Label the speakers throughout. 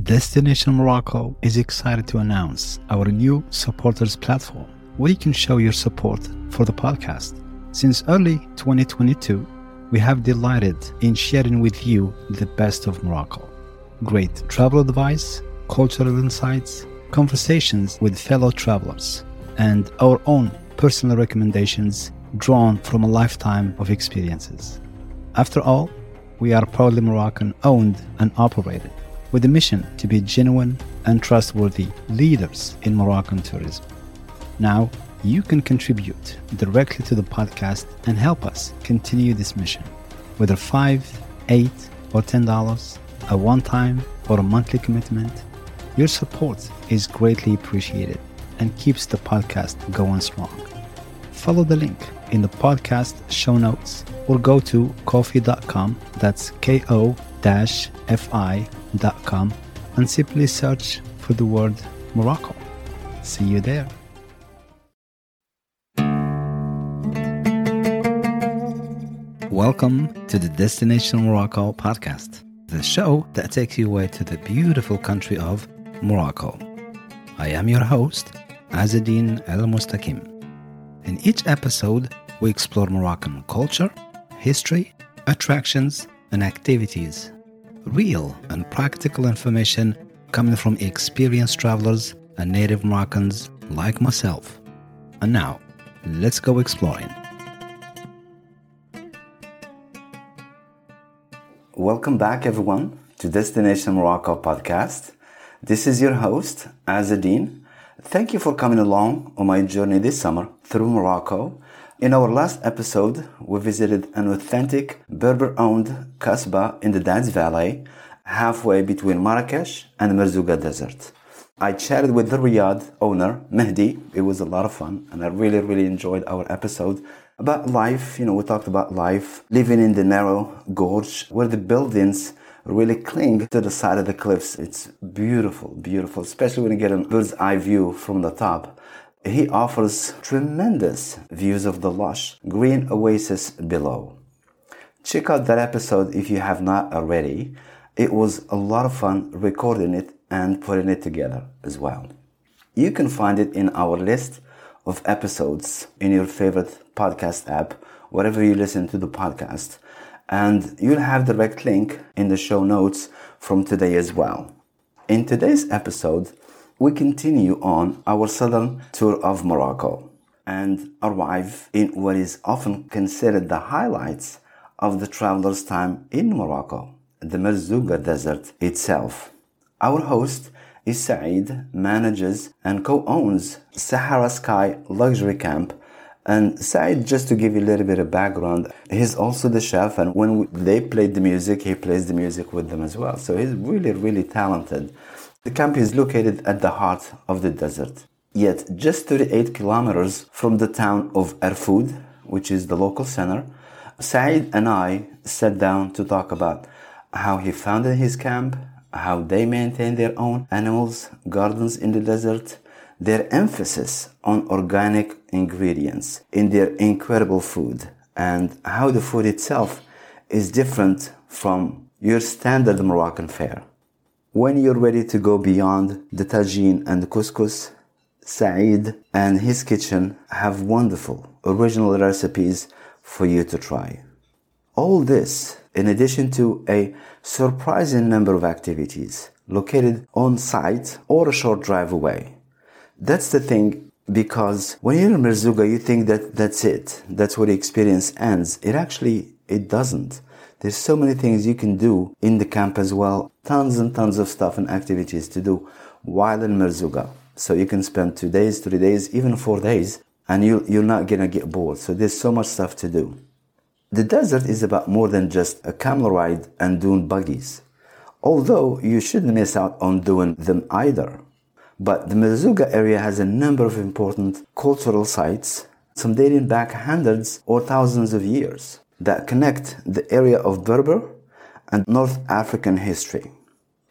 Speaker 1: Destination Morocco is excited to announce our new supporters platform where you can show your support for the podcast. Since early 2022, we have delighted in sharing with you the best of Morocco. Great travel advice, cultural insights, conversations with fellow travelers, and our own personal recommendations drawn from a lifetime of experiences. After all, we are proudly Moroccan owned and operated with a mission to be genuine and trustworthy leaders in Moroccan tourism. Now, you can contribute directly to the podcast and help us continue this mission. Whether 5, 8, or $10, a one time or a monthly commitment, your support is greatly appreciated and keeps the podcast going strong. Follow the link in the podcast show notes or go to ko-fi.com, that's K O F I.com, and simply search for the word Morocco. See you there. Welcome to the Destination Morocco podcast, the show that takes you away to the beautiful country of Morocco. I am your host, Azdean El Mustakim. In each episode, we explore Moroccan culture, history, attractions, and activities. Real and practical information coming from experienced travelers and native Moroccans like myself. And now, let's go exploring. Welcome back, everyone, to Destination Morocco podcast. This is your host, Azdean. Thank you for coming along on my journey this summer through Morocco. In our last episode, we visited an authentic Berber owned kasbah in the Dades Valley, halfway between Marrakesh and the Merzouga Desert. I chatted with the Riad owner, Mehdi. It was a lot of fun, and I really, really enjoyed our episode about life. You know, we talked about life, living in the narrow gorge where the buildings really cling to the side of the cliffs. It's beautiful, beautiful, especially when you get a bird's eye view from the top. He offers tremendous views of the lush green oasis below. Check out that episode if you have not already. It was a lot of fun recording it and putting it together as well. You can find it in our list of episodes in your favorite podcast app, wherever you listen to the podcast and you'll have the direct link in the show notes from today as well. In today's episode, we continue on our southern tour of Morocco and arrive in what is often considered the highlights of the traveler's time in Morocco, the Merzouga Desert itself. Our host is Said, manages and co-owns Sahara Sky Luxury Camp and Said, just to give you a little bit of background, he's also the chef, and when they played the music, he plays the music with them as well. So he's really, really talented. The camp is located at the heart of the desert, yet just 38 kilometers from the town of Erfoud, which is the local center. Said and I sat down to talk about how he founded his camp, how they maintain their own animals, gardens in the desert, their emphasis on organic ingredients in their incredible food and how the food itself is different from your standard Moroccan fare. When you're ready to go beyond the tagine and the couscous, Said and his kitchen have wonderful original recipes for you to try. All this in addition to a surprising number of activities located on site or a short drive away. That's the thing because when you're in Merzouga, you think that that's it. That's where the experience ends. It actually, it doesn't. There's so many things you can do in the camp as well. Tons and tons of stuff and activities to do while in Merzouga. So you can spend two days, three days, even four days, and you, you're not gonna get bored. So there's so much stuff to do. The desert is about more than just a camel ride and dune buggies. Although you shouldn't miss out on doing them either. But the Merzouga area has a number of important cultural sites, some dating back hundreds or thousands of years, that connect the area of Berber and North African history.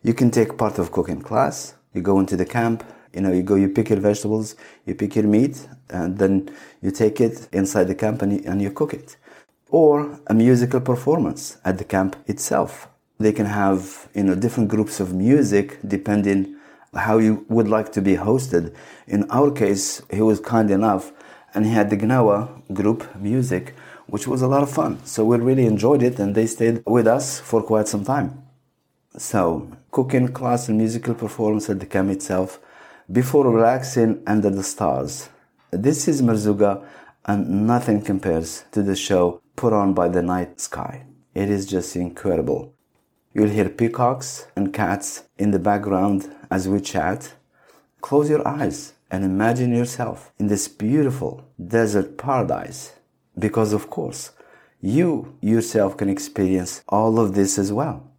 Speaker 1: You can take part of cooking class, you go into the camp, you know, you go, you pick your vegetables, you pick your meat, and then you take it inside the camp and you, and you cook it. Or a musical performance at the camp itself.
Speaker 2: They can have you know different groups of music depending how you would like to be hosted. In our case, he was kind enough and he had the Gnawa group music, which was a lot of fun. So we really enjoyed it and they stayed with us for quite some time. So, cooking class and musical performance at the camp itself before relaxing under the stars. This is Merzouga and nothing compares to the show put on by the night sky. It is just incredible. You'll hear peacocks and cats in the background as we chat. Close your eyes and imagine yourself in this beautiful desert paradise. Because, of course, you yourself can experience all of this as well.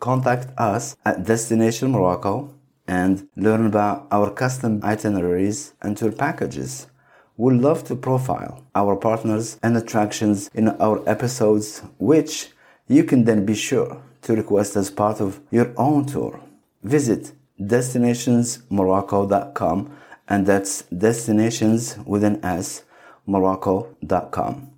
Speaker 2: Contact us at Destination Morocco and learn about our custom itineraries and tour packages. We'd love to profile our partners and attractions in our episodes, which you can then be sure to request as part of your own tour. Visit destinationsmorocco.com and that's destinations with an S, morocco.com.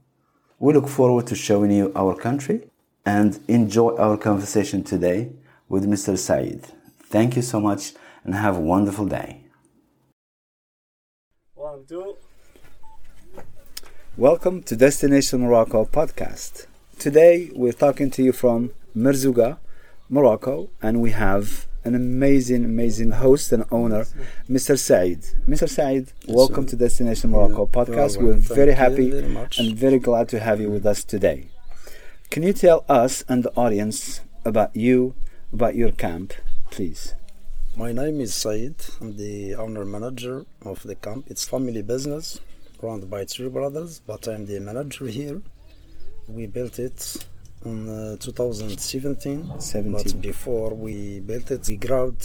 Speaker 2: We look forward to showing you our country and enjoy our conversation today with Mr. Said. Thank you so much and have a wonderful day.
Speaker 3: One, two.
Speaker 2: Welcome to Destination Morocco podcast. Today we're talking to you from Merzouga, Morocco, and we have an amazing, amazing host and owner, Mr. Said. Mr. Said, welcome to Destination Morocco
Speaker 3: Yeah,
Speaker 2: podcast. We're very happy
Speaker 3: very
Speaker 2: and very glad to have you with us today. Can you tell us and the audience about you, about your camp, please?
Speaker 3: My name is Said. I'm the owner manager of the camp. It's family business run by three brothers, but I'm the manager here. We built it in uh, 2017.
Speaker 2: 17.
Speaker 3: But before we built it, we grew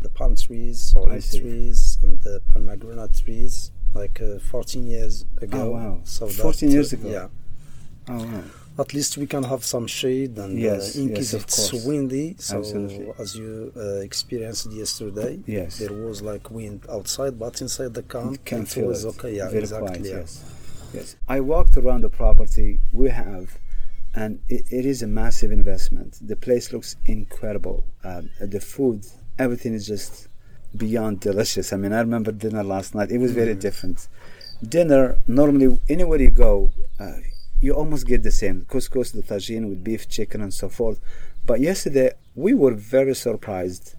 Speaker 3: the palm trees, olive trees, and the pomegranate trees like uh, 14 years ago.
Speaker 2: Oh, wow.
Speaker 3: So
Speaker 2: 14
Speaker 3: that,
Speaker 2: years
Speaker 3: uh,
Speaker 2: ago.
Speaker 3: Yeah.
Speaker 2: Oh, wow.
Speaker 3: at least we can have some shade and
Speaker 2: Yes,
Speaker 3: uh, in
Speaker 2: yes,
Speaker 3: case
Speaker 2: of
Speaker 3: it's
Speaker 2: course.
Speaker 3: windy so
Speaker 2: Absolutely.
Speaker 3: as you uh, experienced yesterday
Speaker 2: Yes.
Speaker 3: there was like wind outside but inside the camp
Speaker 2: You can
Speaker 3: it
Speaker 2: feel
Speaker 3: was
Speaker 2: it.
Speaker 3: okay yeah
Speaker 2: Very
Speaker 3: exactly
Speaker 2: quiet,
Speaker 3: yeah.
Speaker 2: yes. Yes. I walked around the property we have, and it, it is a massive investment. The place looks incredible. Um, the food, everything is just beyond delicious. I mean, I remember dinner last night. It was very different. Dinner, normally, anywhere you go, uh, you almost get the same couscous, the tagine with beef, chicken, and so forth. But yesterday, we were very surprised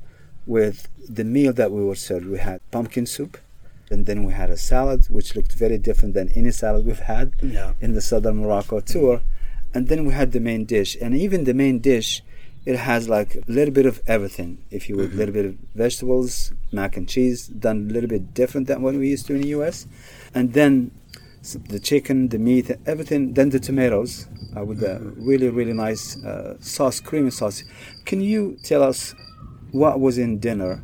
Speaker 2: with the meal that we were served. We had pumpkin soup, and then we had a salad, which looked very different than any salad we've had
Speaker 3: Yeah.
Speaker 2: in the southern Morocco tour. And then we had the main dish, and even the main dish, it has like a little bit of everything. If you would, a little bit of vegetables, mac and cheese, done a little bit different than what we used to in the U.S. And then the chicken, the meat, everything. Then the tomatoes uh, with a really, really nice uh, sauce, creamy sauce. Can you tell us what was in dinner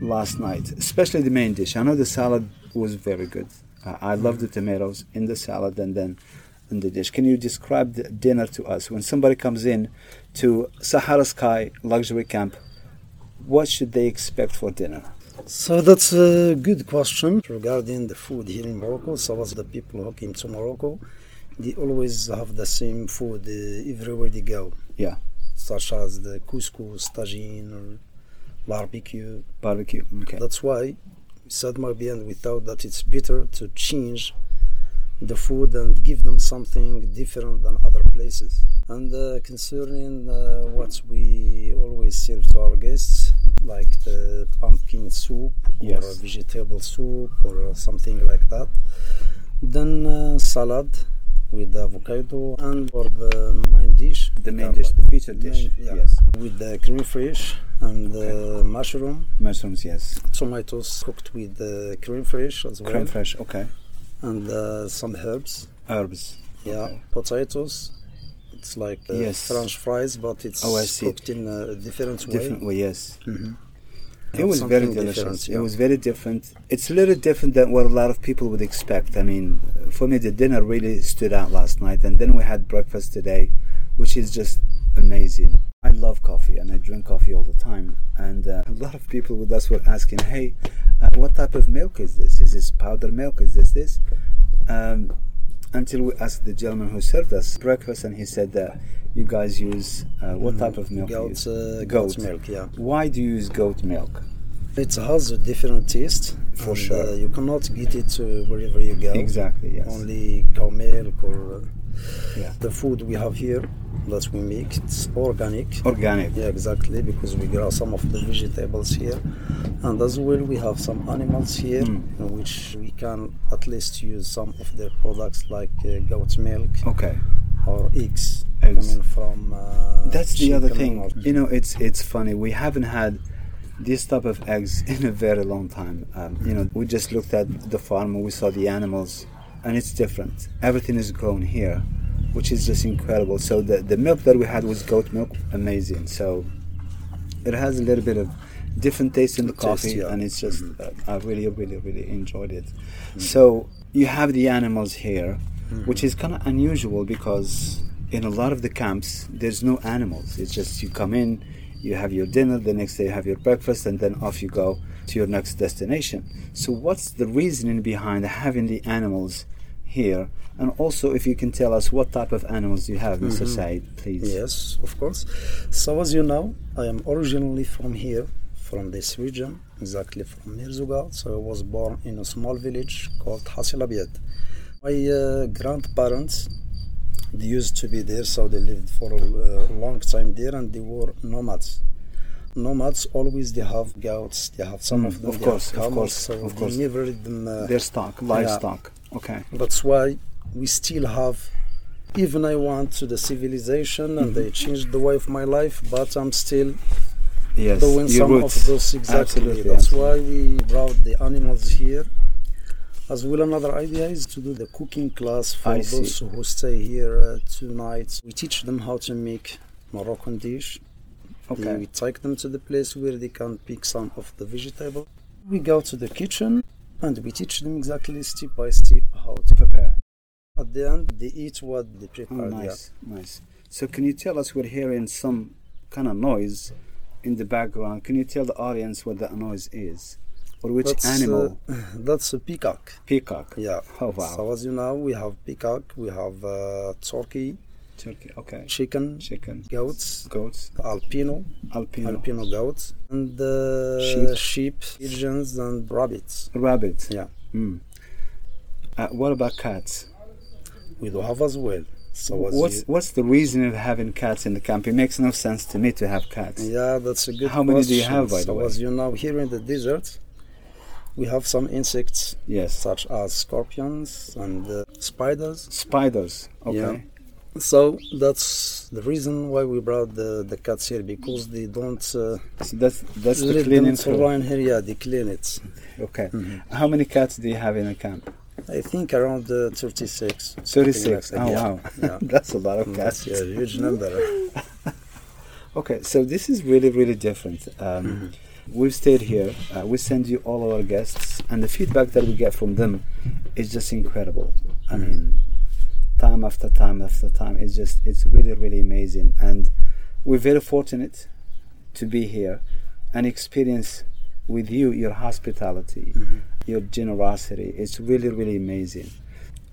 Speaker 2: last night, especially the main dish? I know the salad was very good. Uh, I love the tomatoes in the salad and then in the dish. Can you describe the dinner to us? When somebody comes in to Sahara Sky Luxury Camp, what should they expect for dinner?
Speaker 3: so that's a good question regarding the food here in morocco so as the people who came to morocco they always have the same food uh, everywhere they go
Speaker 2: Yeah,
Speaker 3: such as the couscous tagine or barbecue
Speaker 2: barbecue. Okay.
Speaker 3: That's why we said and we thought that it's better to change the food and give them something different than other places. And uh, concerning uh, what we always serve to our guests, like the pumpkin soup or
Speaker 2: Yes.
Speaker 3: a vegetable soup or something like that, then uh, salad with avocado and for the main dish
Speaker 2: The main dish, the
Speaker 3: the
Speaker 2: dish.
Speaker 3: main- yeah,
Speaker 2: Yes.
Speaker 3: with the cream fish and uh, mushroom
Speaker 2: Mushrooms, yes.
Speaker 3: tomatoes cooked with the cream fish as well
Speaker 2: Creme fraiche, okay.
Speaker 3: And uh, some herbs
Speaker 2: Herbs.
Speaker 3: yeah
Speaker 2: Okay.
Speaker 3: potatoes it's like uh,
Speaker 2: Yes.
Speaker 3: french fries but it's
Speaker 2: Oh,
Speaker 3: cooked in a different way
Speaker 2: Different way, yes.
Speaker 3: Mhm.
Speaker 2: It was very delicious.
Speaker 3: different,
Speaker 2: It was very different. It's a little different than what a lot of people would expect. I mean, for me, the dinner really stood out last night, and then we had breakfast today, which is just amazing. I love coffee, and I drink coffee all the time. And uh, a lot of people with us were asking, "Hey, uh, what type of milk is this? Is this powdered milk? Is this this?" Um, until we asked the gentleman who served us breakfast, and he said that you guys use uh, what
Speaker 3: Mm,
Speaker 2: type of milk?
Speaker 3: Goat, uh,
Speaker 2: Goat.
Speaker 3: goat milk, yeah.
Speaker 2: Why do you use goat milk?
Speaker 3: It has a different taste.
Speaker 2: For
Speaker 3: and,
Speaker 2: sure.
Speaker 3: Uh, you cannot get it wherever you go.
Speaker 2: Exactly. Yes.
Speaker 3: Only cow milk or uh,
Speaker 2: Yeah.
Speaker 3: the food we have here that we make. It's organic.
Speaker 2: Organic.
Speaker 3: Yeah, exactly, because we grow some of the vegetables here. And as well, we have some animals here,
Speaker 2: Mm.
Speaker 3: in which we can at least use some of their products like uh, goat milk
Speaker 2: Okay.
Speaker 3: or eggs,
Speaker 2: Eggs.
Speaker 3: coming from. Uh,
Speaker 2: That's the other thing.
Speaker 3: or-
Speaker 2: You know, it's it's funny. We haven't had this type of eggs in a very long time. Um, you know, we just looked at the farm and we saw the animals, and it's different. Everything is grown here, which is just incredible. So the the milk that we had was goat milk, amazing. So it has a little bit of different taste in the coffee,
Speaker 3: yeah.
Speaker 2: and it's just mm-hmm. uh, I really, really, really enjoyed it. Mm-hmm. So you have the animals here, mm-hmm. which is kind of unusual because in a lot of the camps there's no animals. It's just you come in, you have your dinner, the next day you have your breakfast, and then off you go to your next destination. So what's the reasoning behind having the animals here? And also, if you can tell us what type of animals you have, mister Said, please.
Speaker 3: Yes, of course. So as you know, I am originally from here, from this region, exactly from Merzouga. So I was born in a small village called Hasilabiad. My uh, grandparents they used to be there, so they lived for a uh, long time there, and they were nomads. Nomads always they have goats, they have some
Speaker 2: Mm,
Speaker 3: of them,
Speaker 2: of course,
Speaker 3: have
Speaker 2: of course,
Speaker 3: so
Speaker 2: of course.
Speaker 3: never them. Uh,
Speaker 2: Their stock, livestock. Okay.
Speaker 3: that's why we still have even i went to the civilization and
Speaker 2: Mm-hmm.
Speaker 3: they changed the way of my life but i'm still
Speaker 2: Yes.
Speaker 3: doing some
Speaker 2: roots.
Speaker 3: of those exactly
Speaker 2: Absolutely,
Speaker 3: that's
Speaker 2: absolutely.
Speaker 3: why we brought the animals here as well another idea is to do the cooking class for
Speaker 2: I see.
Speaker 3: those who stay here uh, two nights we teach them how to make moroccan dish
Speaker 2: Okay.
Speaker 3: we take them to the place where they can pick some of the vegetable we go to the kitchen and we teach them exactly step by step how to
Speaker 2: Prepare.
Speaker 3: at the end, they eat what they
Speaker 2: Oh,
Speaker 3: prepared.
Speaker 2: nice, nice. So, can you tell us we're hearing some kind of noise in the background? Can you tell the audience what that noise is, or which
Speaker 3: That's,
Speaker 2: animal?
Speaker 3: Uh, that's a peacock.
Speaker 2: Peacock.
Speaker 3: Yeah.
Speaker 2: Oh wow.
Speaker 3: So as you know, we have peacock, we have uh, turkey,
Speaker 2: Turkey. Okay.
Speaker 3: chicken,
Speaker 2: Chicken.
Speaker 3: goats,
Speaker 2: Goats.
Speaker 3: alpino,
Speaker 2: Alpino.
Speaker 3: alpino goats, and uh,
Speaker 2: Sheep.
Speaker 3: sheep, pigeons, and rabbits.
Speaker 2: Rabbit.
Speaker 3: Yeah,
Speaker 2: Mm. Uh, what about cats?
Speaker 3: we do have as well. So
Speaker 2: What's
Speaker 3: you,
Speaker 2: What's the reason of having cats in the camp? It makes no sense to me to have cats.
Speaker 3: yeah, that's a good
Speaker 2: How many do you have, by the
Speaker 3: so
Speaker 2: way?
Speaker 3: as you know, here in the desert, we have some insects
Speaker 2: Yes.
Speaker 3: such as scorpions and uh, spiders.
Speaker 2: Spiders. Okay.
Speaker 3: Yeah. So that's the reason why we brought the, the cats here because they don't uh,
Speaker 2: So that's that's the cleaning
Speaker 3: them here. Yeah, they clean it.
Speaker 2: Okay.
Speaker 3: Mm-hmm.
Speaker 2: How many cats do you have in a camp?
Speaker 3: I think around uh, 36.
Speaker 2: 36.
Speaker 3: like
Speaker 2: Oh.
Speaker 3: Yeah.
Speaker 2: wow.
Speaker 3: Yeah.
Speaker 2: that's a lot of cats.
Speaker 3: That's a huge number.
Speaker 2: Okay, so this is really, really different. Um, We've stayed here. Uh, we send you all our guests, and the feedback that we get from them is just incredible. I mean, time after time after time, it's just it's really, really amazing. And we're very fortunate to be here and experience with you your hospitality, mm-hmm. your generosity. It's really, really amazing.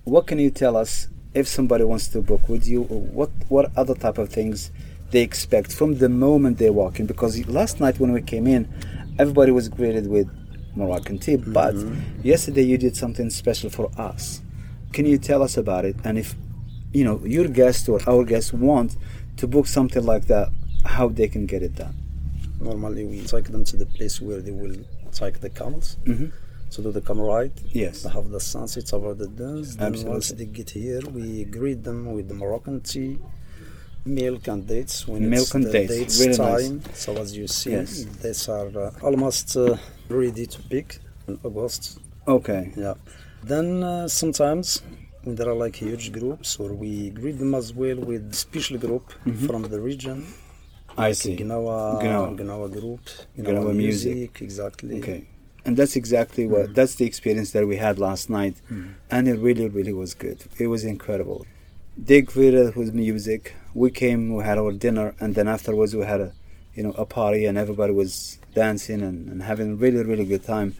Speaker 2: What can you tell us if somebody wants to book with you? What what other type of things they expect from the moment they walk in? Because last night when we came in, everybody was greeted with Moroccan tea, but mm-hmm. yesterday you did something special for us. Can you tell us about it? And if you know your guests or our guests want to book something like that, how they can get it done?
Speaker 3: Normally, we take them to the place where they will take the camels
Speaker 2: Mhm.
Speaker 3: to do the camel ride.
Speaker 2: Yes.
Speaker 3: They have the sunsets over the dunes. Then
Speaker 2: Absolutely.
Speaker 3: once they get here, we greet them with the Moroccan tea, milk and dates. When
Speaker 2: Milk
Speaker 3: it's
Speaker 2: and
Speaker 3: the
Speaker 2: dates, really nice.
Speaker 3: So as you see,
Speaker 2: Yes.
Speaker 3: dates are uh, almost uh, ready to pick in August.
Speaker 2: Okay.
Speaker 3: Yeah. Then uh, sometimes when there are like huge groups, or we greet them as well with special group from the region.
Speaker 2: Mm-hmm. I see.
Speaker 3: Gnawa,
Speaker 2: Gnawa.
Speaker 3: Gnawa group,
Speaker 2: Gnawa music.
Speaker 3: exactly.
Speaker 2: Okay. And that's exactly what that's the experience that we had last night, and it really, really was good. It was incredible. They greeted with music. We came, we had our dinner, and then afterwards we had a, you know, a party, and everybody was dancing and, and having a really, really good time.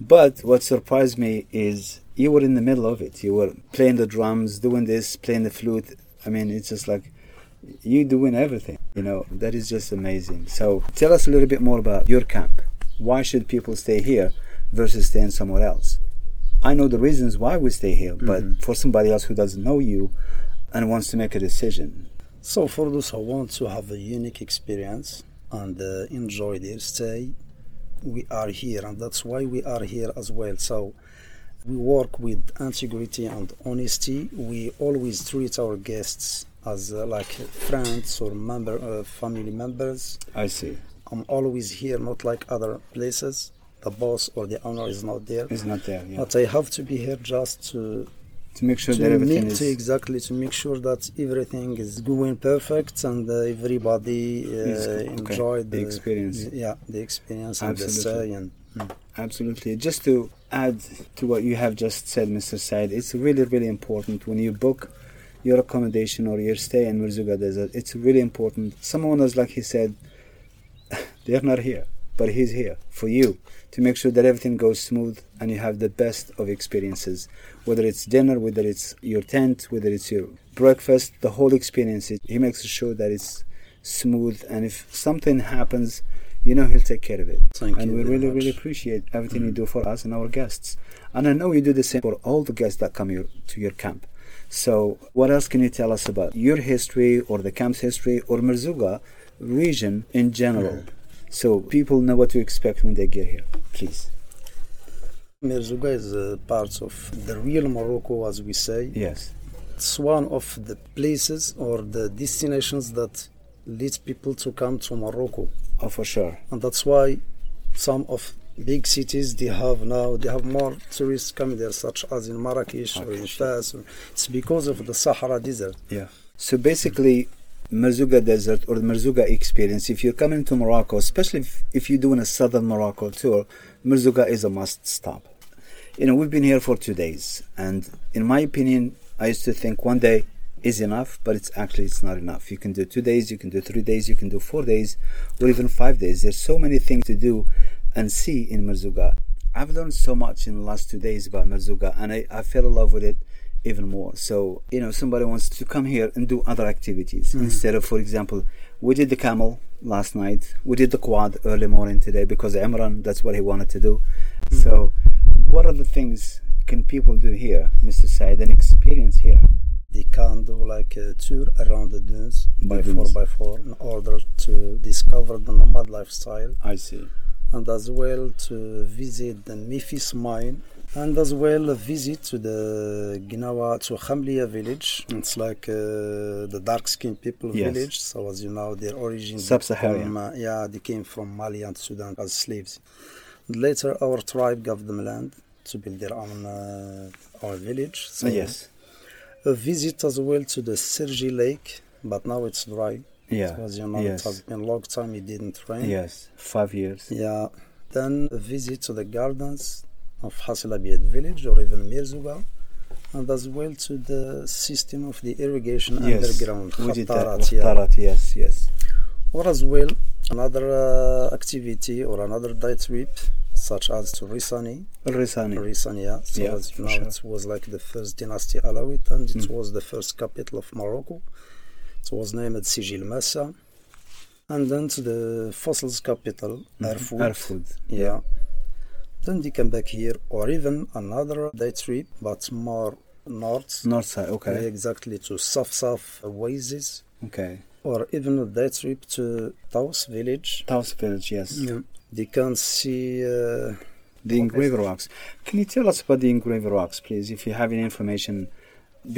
Speaker 2: But what surprised me is you were in the middle of it. You were playing the drums, doing this, playing the flute. I mean, it's just like you doing everything. You know, that is just amazing. So tell us a little bit more about your camp. Why should people stay here versus staying somewhere else? I know the reasons why we stay here, but
Speaker 3: Mhm.
Speaker 2: for somebody else who doesn't know you and wants to make a decision,
Speaker 3: So for those who want to have a unique experience and uh, enjoy their stay, we are here, and that's why we are here as well. So we work with integrity and honesty. We always treat our guests as uh, like friends or member, uh, family members.
Speaker 2: I see.
Speaker 3: I'm always here, not like other places. The boss or the owner is not there,
Speaker 2: It's not there. Yeah.
Speaker 3: but I have to be here just to
Speaker 2: to make sure
Speaker 3: to
Speaker 2: that everything is
Speaker 3: to exactly to make sure that everything is going perfect and uh, everybody uh,
Speaker 2: okay,
Speaker 3: enjoy
Speaker 2: the experience.
Speaker 3: yeah the experience and the
Speaker 2: Absolutely.
Speaker 3: and mm.
Speaker 2: Absolutely. Just to add to what you have just said, Mr. Said, it's really, really important when you book your accommodation or your stay in Merzouga Desert. It's really important. Someone owners, like he said, they're not here, but he's here for you to make sure that everything goes smooth and you have the best of experiences. Whether it's dinner, whether it's your tent, whether it's your breakfast, the whole experience. He makes sure that it's smooth, and if something happens, you know he'll take care of it
Speaker 3: Thank you.
Speaker 2: and
Speaker 3: we
Speaker 2: really
Speaker 3: much.
Speaker 2: really appreciate everything you mm. do for us and our guests and i know you do the same for all the guests that come here to your camp so what else can you tell us about your history or the camp's history or Merzouga region in general mm. so people know what to expect when they get here please
Speaker 3: Merzouga is a part of the real Morocco as we say
Speaker 2: yes
Speaker 3: it's one of the places or the destinations that leads people to come to Morocco
Speaker 2: oh for sure
Speaker 3: and that's why some of big cities they have now they have more tourists coming there such as in Marrakesh or in. Fas it's because of the Sahara desert
Speaker 2: Yeah. So basically, Merzouga Desert or the Merzouga experience, if you're coming to Morocco, especially if, if you're doing a southern Morocco tour, Merzouga is a must stop. You know, we've been here for two days, and in my opinion, I used to think one day is enough, but it's actually it's not enough. You can do two days, you can do three days, you can do four days, or even five days. There's so many things to do and see in Merzouga. I've learned so much in the last two days about Merzouga, and I, I fell in love with it even more. So, you know, somebody wants to come here and do other activities mm-hmm. instead of, for example, we did the camel last night, we did the quad early morning today because Imran, that's what he wanted to do. Mm-hmm. So, what other things can people do here, Mr. Said, and experience here?
Speaker 3: they can do like a tour around the dunes by
Speaker 2: The
Speaker 3: four by four in order to discover the nomad lifestyle
Speaker 2: I see.
Speaker 3: and as well to visit the Mifis mine and as well a visit to the Gnawa to Khamliya village. It's like uh, the dark skinned people
Speaker 2: Yes.
Speaker 3: village. So as you know, their origin
Speaker 2: Sub-Saharan.
Speaker 3: uh, yeah, they came from Mali and Sudan as slaves. Later, our tribe gave them land to build their own uh, our village. So
Speaker 2: yes.
Speaker 3: a visit as well to the Sergi Lake, but now it's dry.
Speaker 2: Yeah.
Speaker 3: As you know,
Speaker 2: yes.
Speaker 3: it has been a long time it didn't rain.
Speaker 2: Yes. Five years.
Speaker 3: Yeah. Then a visit to the gardens of hasilabiad village or even Merzouga. And as well to the system of the irrigation
Speaker 2: Yes.
Speaker 3: underground,
Speaker 2: We did that.
Speaker 3: Khattarat,
Speaker 2: yes, yes.
Speaker 3: Or as well another uh, activity or another day trip, such as to Rissani.
Speaker 2: Rissani.
Speaker 3: Rissani, yeah. So
Speaker 2: Yeah,
Speaker 3: as you know,
Speaker 2: sure.
Speaker 3: it was like the first dynasty Alawite and it
Speaker 2: Mm.
Speaker 3: was the first capital of Morocco. It was named Sijilmassa. And then to the fossils capital, Erfoud.
Speaker 2: Erfoud.
Speaker 3: Yeah. Then they come back here, or even another day trip, but more north.
Speaker 2: North side, okay.
Speaker 3: Exactly to Safsaf Oasis,
Speaker 2: Okay.
Speaker 3: or even a day trip to Taouz village.
Speaker 2: Taouz Village, yes.
Speaker 3: They can't see. Uh,
Speaker 2: The engraved rocks. Can you tell us about the engraved rocks, please, if you have any information?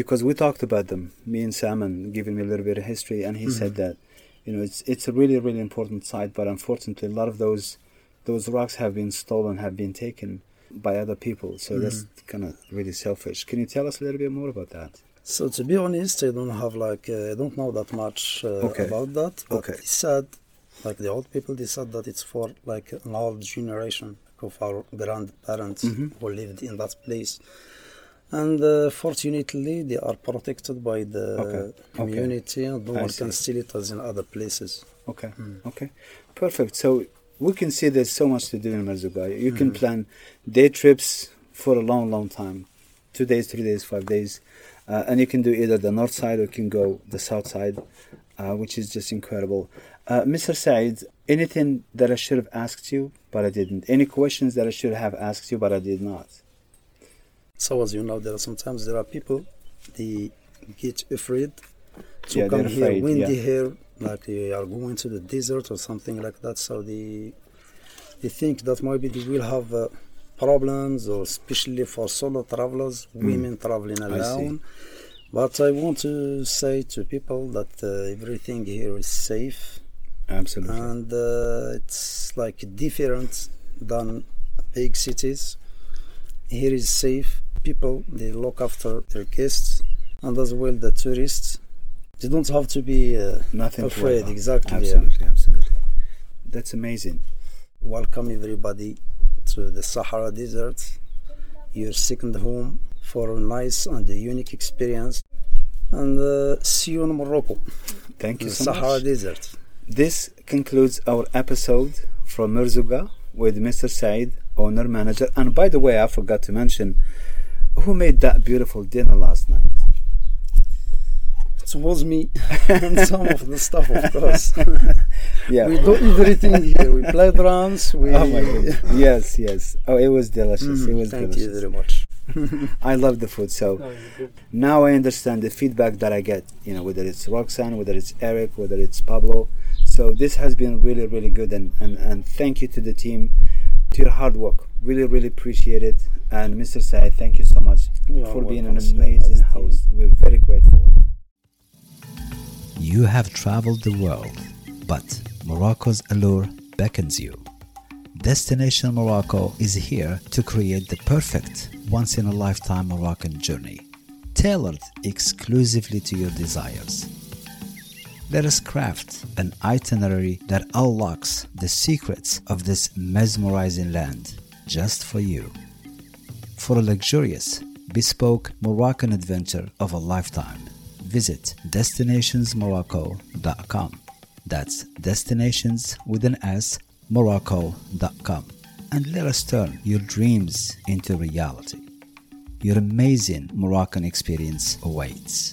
Speaker 2: Because we talked about them, me and Salmon, giving me a little bit of history, and he said that, you know, it's it's a really really important site, but unfortunately, a lot of those those rocks have been stolen, have been taken by other people. So that's kind of really selfish. Can you tell us a little bit more about that?
Speaker 3: so to be honest, I don't have like uh, I don't know that much uh,
Speaker 2: Okay.
Speaker 3: about that. But
Speaker 2: Okay.
Speaker 3: they said, like the old people, they said that it's for like an old generation of our grandparents
Speaker 2: Mhm.
Speaker 3: who lived in that place. And uh, fortunately, they are protected by the
Speaker 2: Okay.
Speaker 3: community, and no
Speaker 2: I
Speaker 3: one can steal it as in other places.
Speaker 2: Okay. Okay. Perfect. So we can see there's so much to do in Merzouga. You can plan day trips for a long, long time. two days, three days, five days, uh, and you can do either the north side or you can go the south side, uh, which is just incredible. Uh, Mr. Said, anything that I should have asked you but I didn't? Any questions that I should have asked you but I did not?
Speaker 3: So as you know, there are sometimes there are people they get afraid to
Speaker 2: Yeah,
Speaker 3: come here,
Speaker 2: afraid,
Speaker 3: windy
Speaker 2: yeah.
Speaker 3: here, like they are going to the desert or something like that. So they they think that maybe they will have uh, problems, or especially for solo travelers, women traveling
Speaker 2: Hmm. I
Speaker 3: alone. But I want to say to people that uh, everything here is safe
Speaker 2: Absolutely.
Speaker 3: and uh, it's like different than big cities. Here is safe. People they look after their guests and as well the tourists. They don't have to be uh,
Speaker 2: Nothing
Speaker 3: afraid. Exactly. yeah.
Speaker 2: Absolutely, absolutely. That's amazing.
Speaker 3: Welcome everybody to the Sahara Desert, your second home for a nice and a unique experience. And uh, see you in Morocco,
Speaker 2: Thank you
Speaker 3: the
Speaker 2: so
Speaker 3: Sahara
Speaker 2: much.
Speaker 3: Desert.
Speaker 2: This concludes our episode from Merzouga with Mr. Said, owner manager. And by the way, I forgot to mention who made that beautiful dinner last night.
Speaker 3: It was me and some of the stuff, of course.
Speaker 2: Yeah.
Speaker 3: we do everything here. We play drums. We
Speaker 2: Oh my goodness. yes, yes. Oh, it was delicious.
Speaker 3: Mm,
Speaker 2: it was
Speaker 3: thank
Speaker 2: delicious.
Speaker 3: you very much.
Speaker 2: I love the food. So now I understand the feedback that I get, you know, whether it's Roxanne, whether it's Eric, whether it's Pablo. So this has been really, really good. And, and, and thank you to the team, to your hard work. Really, really appreciate it. And Mr. Said, thank you so much
Speaker 3: You
Speaker 2: for being an amazing
Speaker 3: Nice to-
Speaker 2: host. We're very grateful.
Speaker 4: You have traveled the world, but Morocco's allure beckons you. Destination Morocco is here to create the perfect once in a lifetime Moroccan journey, tailored exclusively to your desires. Let us craft an itinerary that unlocks the secrets of this mesmerizing land just for you. For a luxurious, bespoke Moroccan adventure of a lifetime, visit destinationsmorocco.com. That's destinations with an S, morocco.com. And let us turn your dreams into reality. Your amazing Moroccan experience awaits.